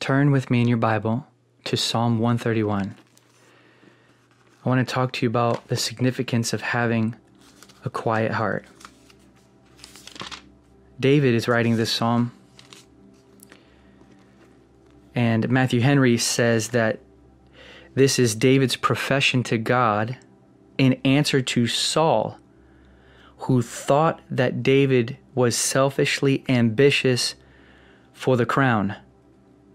turn with me in your Bible to Psalm 131. I want to talk to you about the significance of having a quiet heart. David is writing this psalm, and Matthew Henry says that this is David's profession to God in answer to Saul, who thought that David was selfishly ambitious for the crown.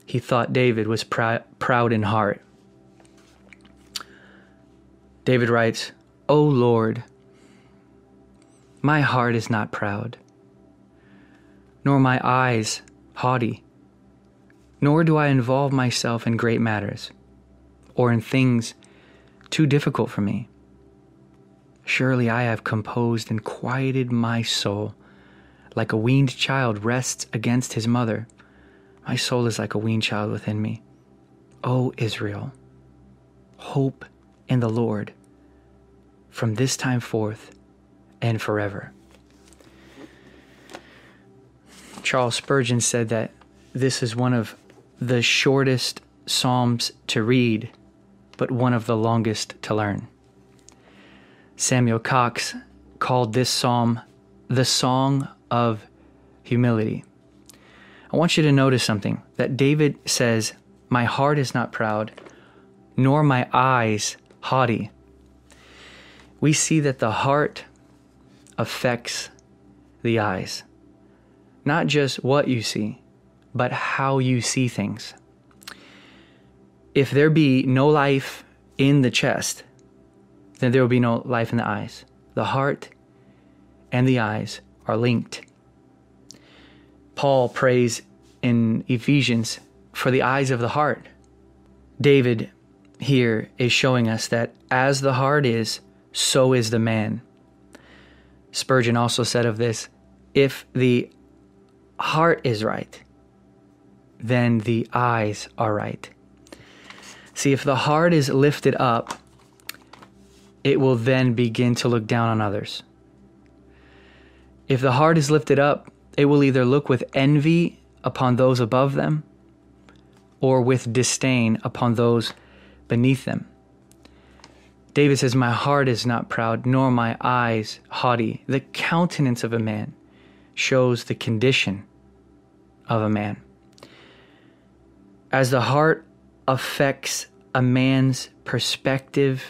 He thought David was pr- proud in heart. David writes, O Lord, my heart is not proud, nor my eyes haughty, nor do I involve myself in great matters or in things too difficult for me. Surely I have composed and quieted my soul like a weaned child rests against his mother. My soul is like a weaned child within me. O Israel, hope in the Lord from this time forth and forever. Charles Spurgeon said that this is one of the shortest Psalms to read, but one of the longest to learn. Samuel Cox called this psalm the Song of Humility. I want you to notice something that David says, My heart is not proud, nor my eyes haughty. We see that the heart affects the eyes. Not just what you see, but how you see things. If there be no life in the chest, then there will be no life in the eyes. The heart and the eyes are linked. Paul prays in Ephesians for the eyes of the heart. David here is showing us that as the heart is, so is the man. Spurgeon also said of this if the heart is right, then the eyes are right. See, if the heart is lifted up, it will then begin to look down on others. If the heart is lifted up, it will either look with envy upon those above them or with disdain upon those beneath them. David says, My heart is not proud, nor my eyes haughty. The countenance of a man shows the condition of a man. As the heart affects a man's perspective,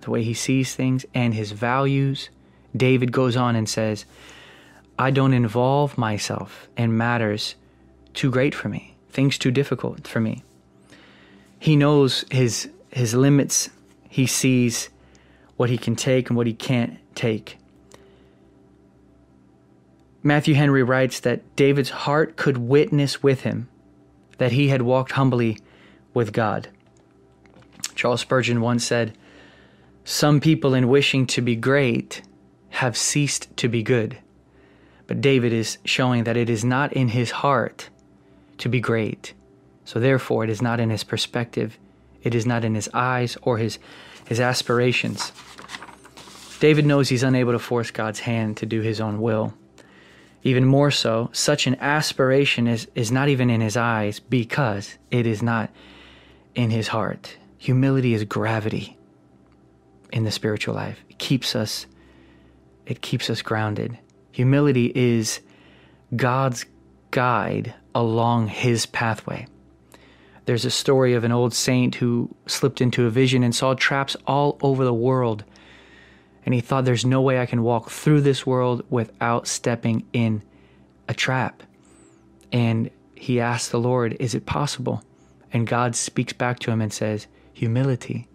the way he sees things, and his values, David goes on and says, I don't involve myself in matters too great for me, things too difficult for me. He knows his his limits he sees what he can take and what he can't take. Matthew Henry writes that David's heart could witness with him that he had walked humbly with God. Charles Spurgeon once said, Some people, in wishing to be great, have ceased to be good. But David is showing that it is not in his heart to be great. So therefore, it is not in his perspective it is not in his eyes or his, his aspirations. David knows he's unable to force God's hand to do his own will. Even more so, such an aspiration is, is not even in his eyes because it is not in his heart. Humility is gravity in the spiritual life. It keeps us it keeps us grounded. Humility is God's guide along his pathway. There's a story of an old saint who slipped into a vision and saw traps all over the world. And he thought, there's no way I can walk through this world without stepping in a trap. And he asked the Lord, Is it possible? And God speaks back to him and says, Humility.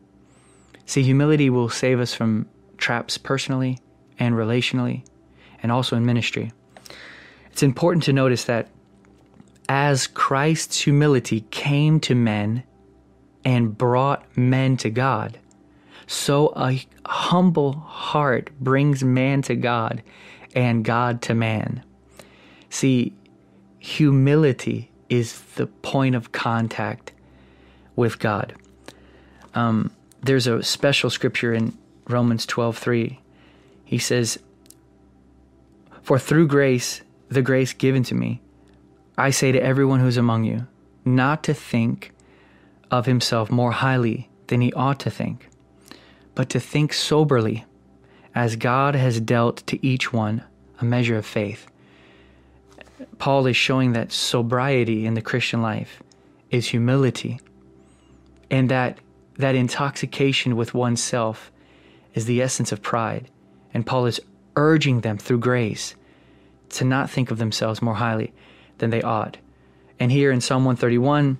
See, humility will save us from traps personally and relationally and also in ministry. It's important to notice that as Christ's humility came to men and brought men to God, so a humble heart brings man to God and God to man. See, humility is the point of contact with God. Um, there's a special scripture in Romans 12:3. He says, "For through grace, the grace given to me, I say to everyone who's among you, not to think of himself more highly than he ought to think, but to think soberly, as God has dealt to each one a measure of faith. Paul is showing that sobriety in the Christian life is humility, and that that intoxication with oneself is the essence of pride. And Paul is urging them through grace to not think of themselves more highly than they ought. And here in Psalm 131,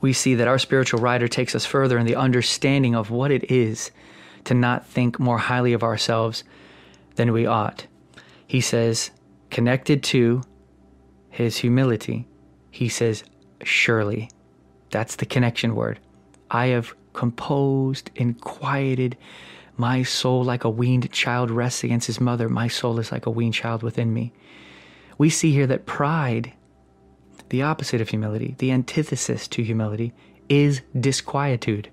we see that our spiritual writer takes us further in the understanding of what it is to not think more highly of ourselves than we ought. He says, connected to his humility, he says, surely. That's the connection word. I have composed and quieted my soul like a weaned child rests against his mother. My soul is like a weaned child within me. We see here that pride, the opposite of humility, the antithesis to humility, is disquietude.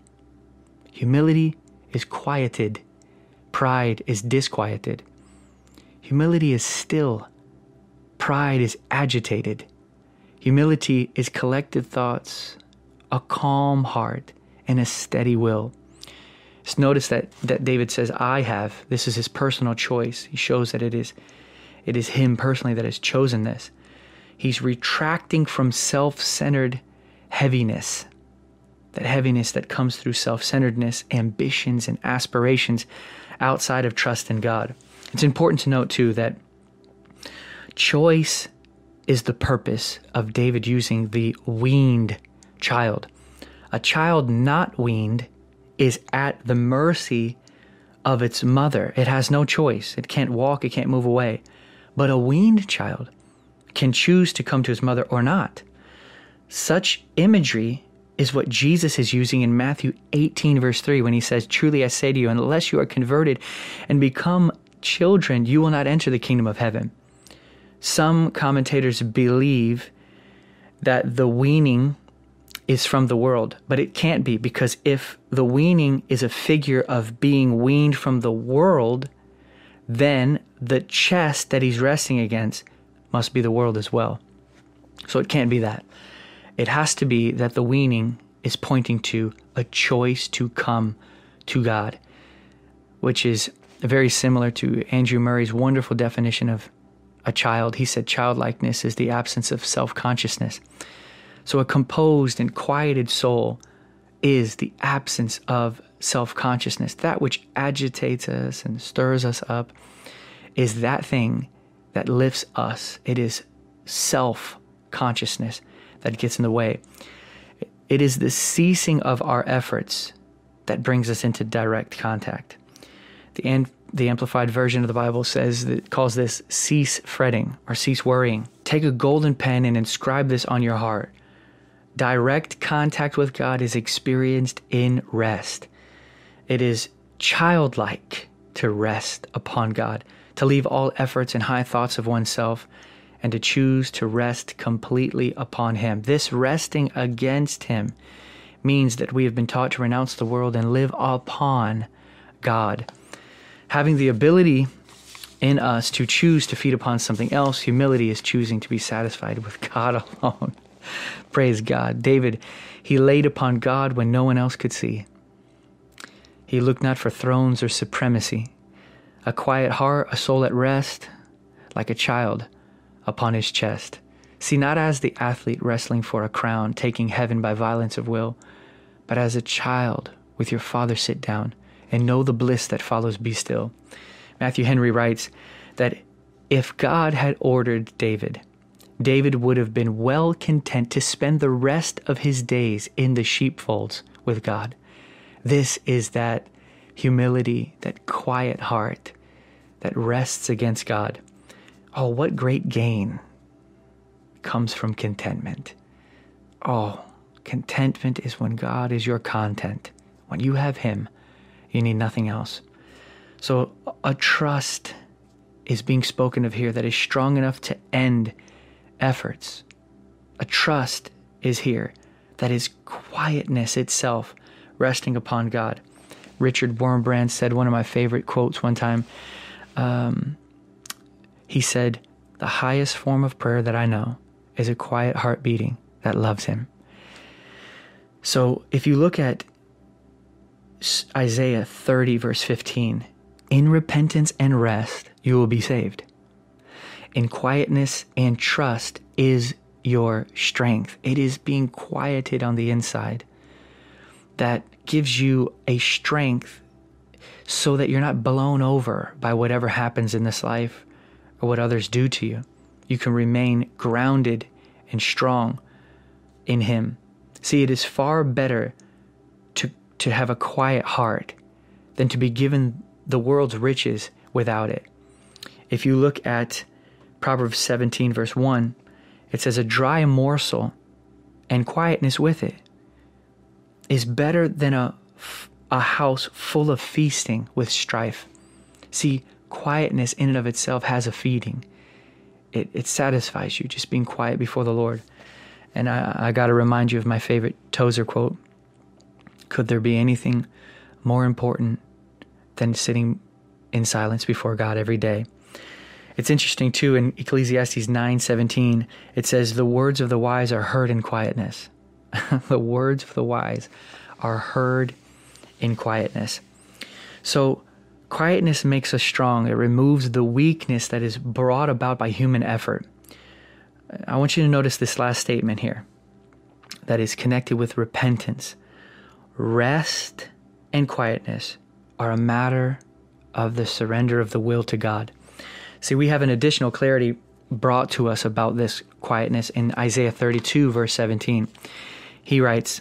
Humility is quieted, pride is disquieted. Humility is still, pride is agitated. Humility is collected thoughts, a calm heart, and a steady will. Just notice that, that David says, I have. This is his personal choice. He shows that it is, it is him personally that has chosen this. He's retracting from self centered heaviness, that heaviness that comes through self centeredness, ambitions, and aspirations outside of trust in God. It's important to note, too, that choice is the purpose of David using the weaned child. A child not weaned is at the mercy of its mother. It has no choice. It can't walk, it can't move away. But a weaned child can choose to come to his mother or not. Such imagery is what Jesus is using in Matthew 18, verse 3, when he says, Truly I say to you, unless you are converted and become children, you will not enter the kingdom of heaven. Some commentators believe that the weaning is from the world, but it can't be because if the weaning is a figure of being weaned from the world, then the chest that he's resting against must be the world as well. So it can't be that. It has to be that the weaning is pointing to a choice to come to God, which is very similar to Andrew Murray's wonderful definition of a child. He said childlikeness is the absence of self consciousness. So, a composed and quieted soul is the absence of self consciousness. That which agitates us and stirs us up is that thing that lifts us. It is self consciousness that gets in the way. It is the ceasing of our efforts that brings us into direct contact. The, the Amplified Version of the Bible says that calls this cease fretting or cease worrying. Take a golden pen and inscribe this on your heart direct contact with God is experienced in rest. It is childlike to rest upon God, to leave all efforts and high thoughts of oneself, and to choose to rest completely upon Him. This resting against Him means that we have been taught to renounce the world and live upon God. Having the ability in us to choose to feed upon something else, humility is choosing to be satisfied with God alone. Praise God. David, he laid upon God when no one else could see. He looked not for thrones or supremacy. A quiet heart, a soul at rest, like a child upon his chest. See, not as the athlete wrestling for a crown, taking heaven by violence of will, but as a child with your father sit down and know the bliss that follows be still. Matthew Henry writes that if God had ordered David David would have been well content to spend the rest of his days in the sheepfolds with God. This is that humility, that quiet heart that rests against God. Oh, what great gain comes from contentment. Oh, contentment is when God is your content. When you have Him, you need nothing else. So, a trust is being spoken of here that is strong enough to end efforts. A trust is here that is quietness itself resting upon God. Richard Wurmbrand said one of my favorite quotes one time. Um, he said, The highest form of prayer that I know is a quiet heart beating that loves Him. So if you look at Isaiah 30, verse 15, in repentance and rest, you will be saved. In quietness and trust is your strength. It is being quieted on the inside that gives you a strength so that you're not blown over by whatever happens in this life or what others do to you. You can remain grounded and strong in Him. See, it is far better to, to have a quiet heart than to be given the world's riches without it. If you look at Proverbs 17, verse 1, it says, A dry morsel and quietness with it is better than a, a house full of feasting with strife. See, quietness in and of itself has a feeding. It, it satisfies you, just being quiet before the Lord. And I, I got to remind you of my favorite Tozer quote Could there be anything more important than sitting in silence before God every day? It's interesting too in Ecclesiastes 9:17 it says the words of the wise are heard in quietness. the words of the wise are heard in quietness. So quietness makes us strong. It removes the weakness that is brought about by human effort. I want you to notice this last statement here that is connected with repentance. Rest and quietness are a matter of the surrender of the will to God. See, we have an additional clarity brought to us about this quietness in Isaiah 32, verse 17. He writes,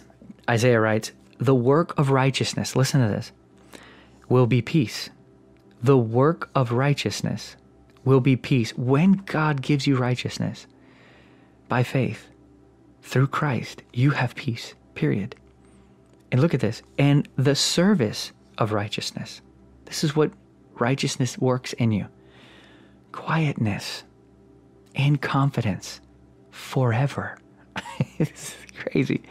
Isaiah writes, the work of righteousness, listen to this, will be peace. The work of righteousness will be peace when God gives you righteousness by faith through Christ. You have peace, period. And look at this. And the service of righteousness. This is what righteousness works in you quietness and confidence forever. it's crazy.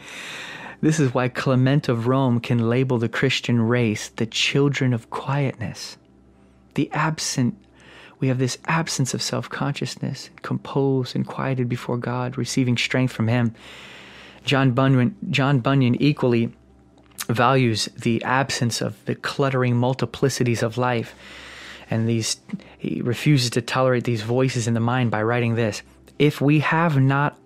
This is why Clement of Rome can label the Christian race the children of quietness. The absent, we have this absence of self consciousness, composed and quieted before God, receiving strength from Him. John Bunyan, John Bunyan equally values the absence of the cluttering multiplicities of life. And these, he refuses to tolerate these voices in the mind by writing this If we have not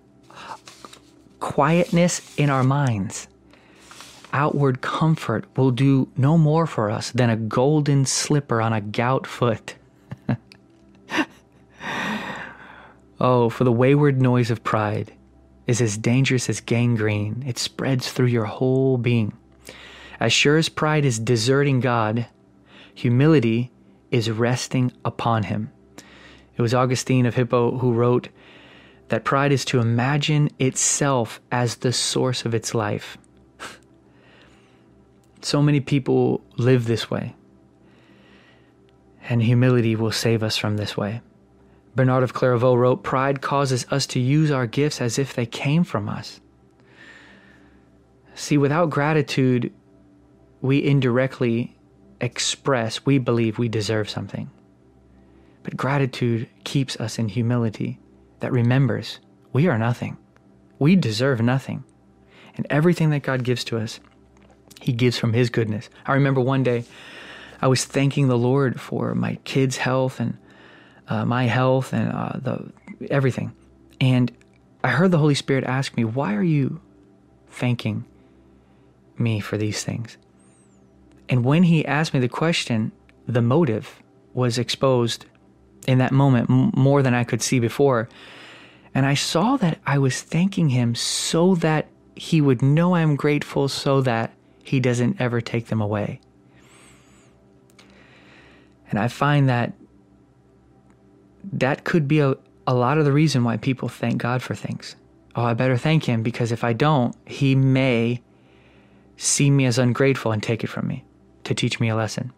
quietness in our minds, outward comfort will do no more for us than a golden slipper on a gout foot. oh, for the wayward noise of pride is as dangerous as gangrene. It spreads through your whole being. As sure as pride is deserting God, humility is resting upon Him. It was Augustine of Hippo who wrote, that pride is to imagine itself as the source of its life. so many people live this way, and humility will save us from this way. Bernard of Clairvaux wrote, Pride causes us to use our gifts as if they came from us. See, without gratitude, we indirectly express we believe we deserve something. But gratitude keeps us in humility that remembers we are nothing. We deserve nothing. And everything that God gives to us, He gives from His goodness. I remember one day I was thanking the Lord for my kids' health and uh, my health and uh, the everything. And I heard the Holy Spirit ask me, Why are you thanking me for these things? And when He asked me the question, the motive was exposed in that moment m- more than I could see before. And I saw that I was thanking him so that he would know I'm grateful so that he doesn't ever take them away. And I find that that could be a, a lot of the reason why people thank God for things. Oh, I better thank him because if I don't, he may see me as ungrateful and take it from me to teach me a lesson.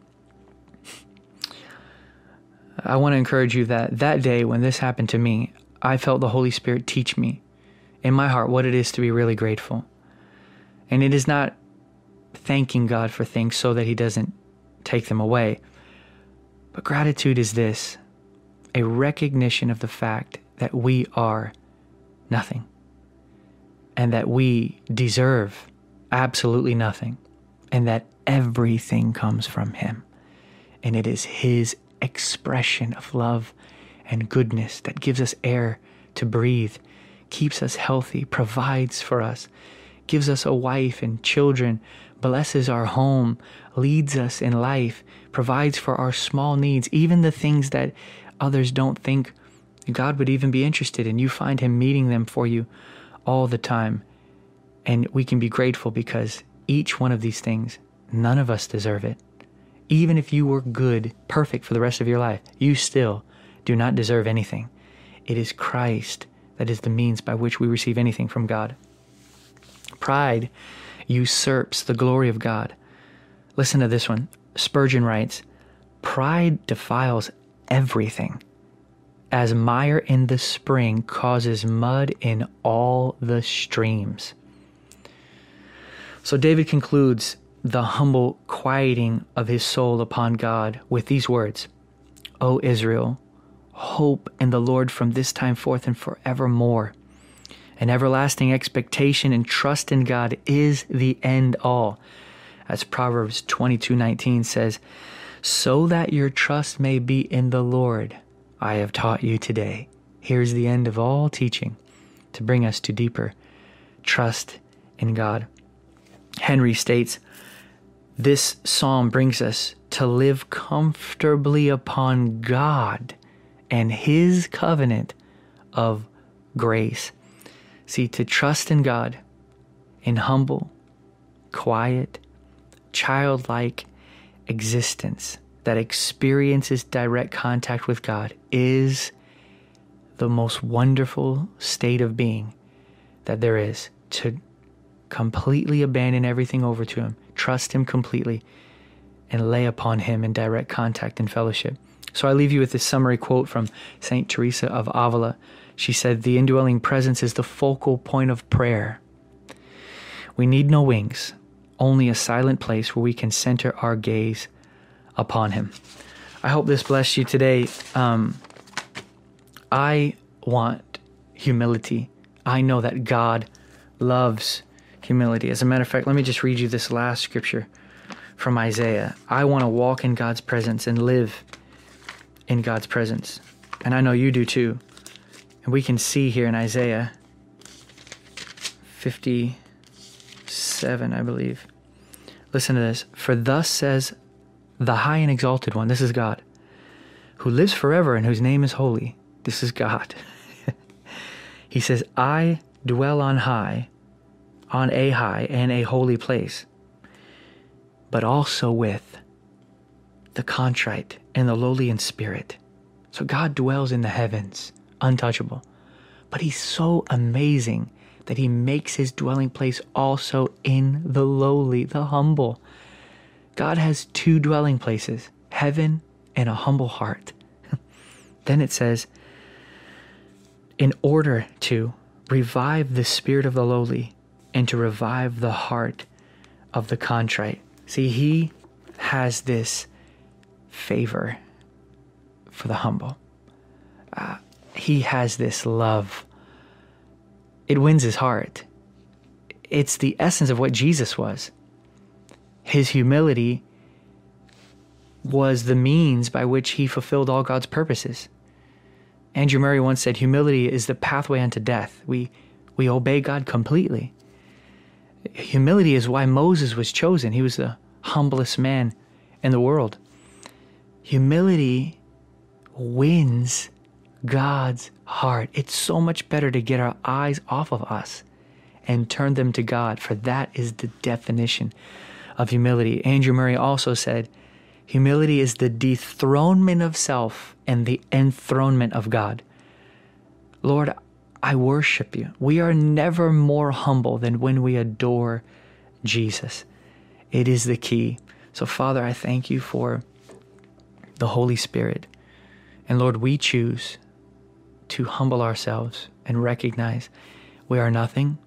I want to encourage you that that day when this happened to me, I felt the Holy Spirit teach me in my heart what it is to be really grateful. And it is not thanking God for things so that He doesn't take them away. But gratitude is this a recognition of the fact that we are nothing and that we deserve absolutely nothing, and that everything comes from Him. And it is His expression of love and goodness that gives us air to breathe, keeps us healthy, provides for us, gives us a wife and children, blesses our home, leads us in life, provides for our small needs, even the things that others don't think God would even be interested in. You find Him meeting them for you all the time. And we can be grateful because each one of these things, none of us deserve it. Even if you were good, perfect for the rest of your life, you still do not deserve anything. It is Christ that is the means by which we receive anything from God. Pride usurps the glory of God. Listen to this one. Spurgeon writes Pride defiles everything, as mire in the spring causes mud in all the streams. So David concludes the humble quieting of his soul upon God with these words O Israel, hope in the Lord from this time forth and forevermore. An everlasting expectation and trust in God is the end all. As Proverbs 22:19 says, "So that your trust may be in the Lord, I have taught you today." Here's the end of all teaching to bring us to deeper trust in God. Henry states, this psalm brings us to live comfortably upon God and His covenant of grace. See, to trust in God in humble, quiet, childlike existence that experiences direct contact with God is the most wonderful state of being that there is to completely abandon everything over to Him, trust Him completely, and lay upon Him in direct contact and fellowship. So I leave you with this summary quote from St. Teresa of Avila. She said, The indwelling presence is the focal point of prayer. We need no wings, only a silent place where we can center our gaze upon Him. I hope this blessed you today. Um, I want humility. I know that God loves humility. As a matter of fact, let me just read you this last scripture from Isaiah. I want to walk in God's presence and live in God's presence. And I know you do too. And we can see here in Isaiah 57, I believe. Listen to this. For thus says the high and exalted one, this is God, who lives forever and whose name is holy. This is God. he says, I dwell on high, on a high and a holy place, but also with the contrite and the lowly in spirit. So God dwells in the heavens untouchable. But he's so amazing that he makes his dwelling place also in the lowly, the humble. God has two dwelling places heaven and a humble heart. then it says, in order to revive the spirit of the lowly and to revive the heart of the contrite. See, he has this favor for the humble. Uh, he has this love. It wins his heart. It's the essence of what Jesus was. His humility was the means by which he fulfilled all God's purposes. Andrew Murray once said, Humility is the pathway unto death. We, we obey God completely. Humility is why Moses was chosen. He was the humblest man in the world. Humility wins God's heart. It's so much better to get our eyes off of us and turn them to God, for that is the definition of humility. Andrew Murray also said, Humility is the dethronement of self and the enthronement of God. Lord, I worship you. We are never more humble than when we adore Jesus. It is the key. So, Father, I thank you for the Holy Spirit. And Lord, we choose to humble ourselves and recognize we are nothing,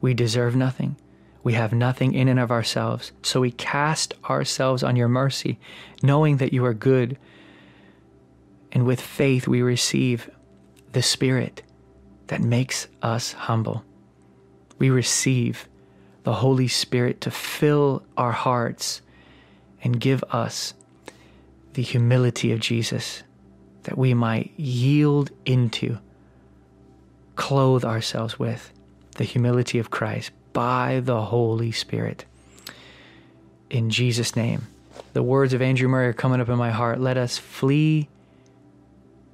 we deserve nothing, we have nothing in and of ourselves. So we cast ourselves on your mercy, knowing that you are good. And with faith, we receive the Spirit that makes us humble. We receive the Holy Spirit to fill our hearts and give us the humility of Jesus that we might yield into, clothe ourselves with the humility of Christ by the Holy Spirit. In Jesus' name, the words of Andrew Murray are coming up in my heart. Let us flee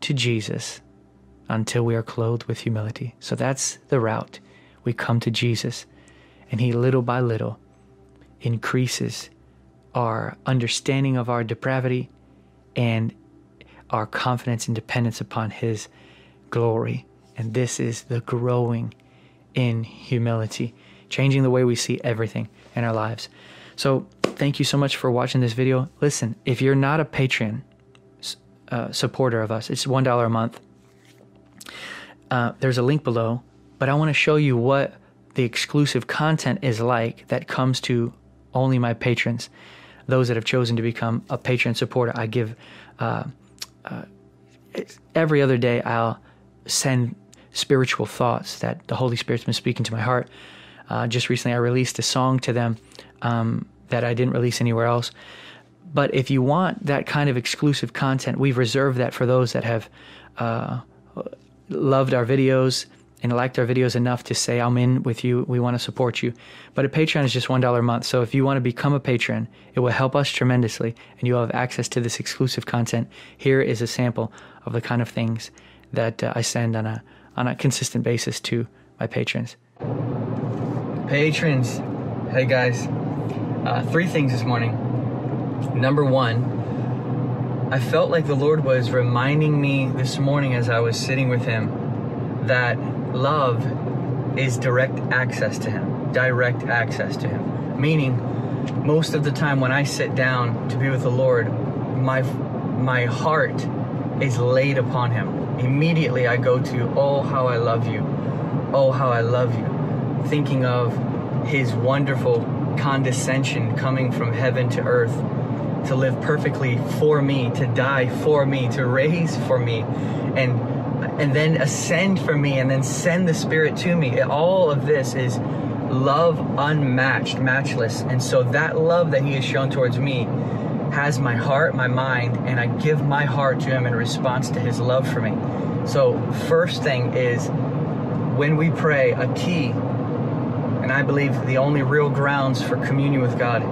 to Jesus until we are clothed with humility. So that's the route. We come to Jesus, and He little by little increases our understanding of our depravity and our confidence and dependence upon His glory. And this is the growing in humility, changing the way we see everything in our lives. So, thank you so much for watching this video. Listen, if you're not a Patreon uh, supporter of us, it's $1 a month. Uh, there's a link below, but I want to show you what the exclusive content is like that comes to only my patrons, those that have chosen to become a patron supporter. I give uh, uh, every other day, I'll send spiritual thoughts that the Holy Spirit's been speaking to my heart. Uh, just recently, I released a song to them um, that I didn't release anywhere else. But if you want that kind of exclusive content, we've reserved that for those that have uh, loved our videos and liked our videos enough to say, I'm in with you. We want to support you. But a Patreon is just $1 a month. So if you want to become a patron, it will help us tremendously and you'll have access to this exclusive content. Here is a sample of the kind of things that uh, I send on a, on a consistent basis to my patrons. Patrons, hey guys, uh, three things this morning. Number one, I felt like the Lord was reminding me this morning as I was sitting with Him that love is direct access to Him, direct access to Him. Meaning, most of the time when I sit down to be with the Lord, my my heart is laid upon Him. Immediately I go to, oh how I love you, oh how I love you, thinking of His wonderful condescension coming from heaven to earth to live perfectly for me, to die for me, to raise for me, and and then ascend for me, and then send the Spirit to me. All of this is love unmatched, matchless. And so that love that He has shown towards me has my heart, my mind, and I give my heart to Him in response to His love for me. So, first thing is when we pray, a key, and I believe the only real grounds for communion with God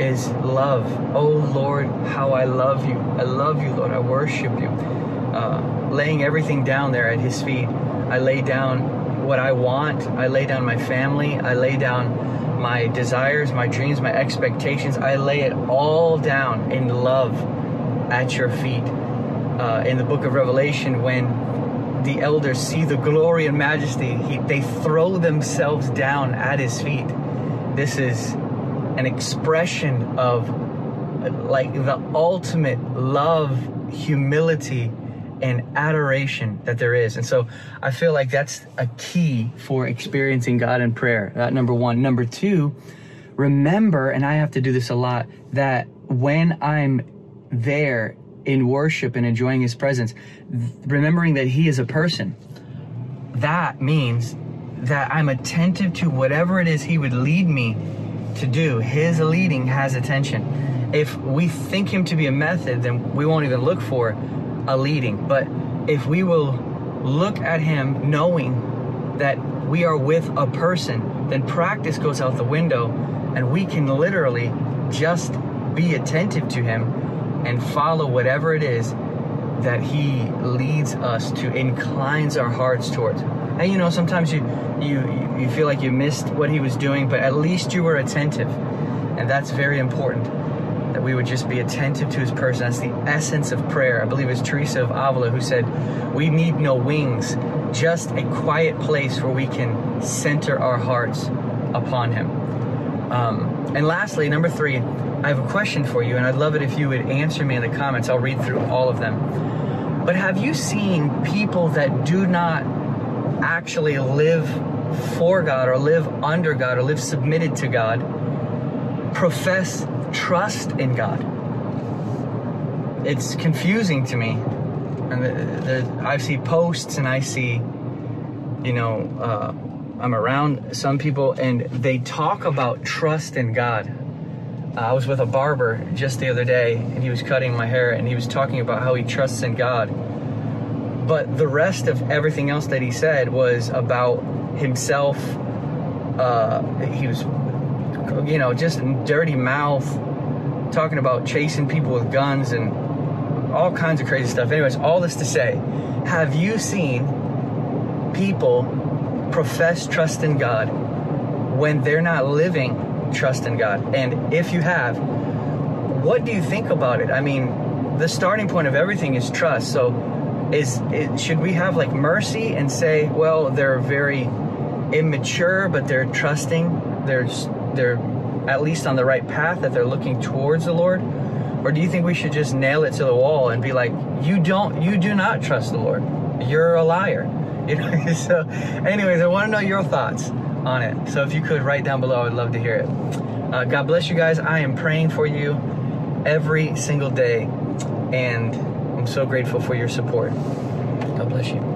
is love. Oh Lord, how I love you. I love you, Lord. I worship you. Uh, laying everything down there at His feet. I lay down what I want. I lay down my family. I lay down my desires, my dreams, my expectations. I lay it all down in love at your feet. Uh, in the book of Revelation, when the elders see the glory and majesty, he, they throw themselves down at his feet. This is an expression of like the ultimate love, humility, and adoration that there is. And so I feel like that's a key for experiencing God in prayer. That number one. Number two, remember, and I have to do this a lot, that when I'm there in worship and enjoying his presence, remembering that he is a person, that means that I'm attentive to whatever it is he would lead me to do. His leading has attention. If we think him to be a method, then we won't even look for a leading. But if we will look at him knowing that we are with a person, then practice goes out the window and we can literally just be attentive to him and follow whatever it is that he leads us to, inclines our hearts towards. And you know, sometimes you you you feel like you missed what he was doing, but at least you were attentive, and that's very important. That we would just be attentive to his person. That's the essence of prayer. I believe it's Teresa of Avila who said, "We need no wings, just a quiet place where we can center our hearts upon him." Um, and lastly, number three, I have a question for you, and I'd love it if you would answer me in the comments. I'll read through all of them. But have you seen people that do not actually live for God or live under God or live submitted to God profess trust in God. It's confusing to me. And the, the, I see posts and I see, you know, uh, I'm around some people and they talk about trust in God. Uh, I was with a barber just the other day and he was cutting my hair and he was talking about how he trusts in God. But the rest of everything else that he said was about himself. Uh, he was, you know, just dirty mouth, talking about chasing people with guns and all kinds of crazy stuff. Anyways, all this to say, have you seen people profess trust in God when they're not living trust in God? And if you have, what do you think about it? I mean, the starting point of everything is trust. So, is should we have like mercy and say, well, they're very immature, but they're trusting. They're they're at least on the right path that they're looking towards the Lord? Or do you think we should just nail it to the wall and be like, you don't, you do not trust the Lord. You're a liar. You know. so, anyways, I want to know your thoughts on it. So if you could write down below, I would love to hear it. Uh, God bless you guys. I am praying for you every single day, and I'm so grateful for your support. God bless you.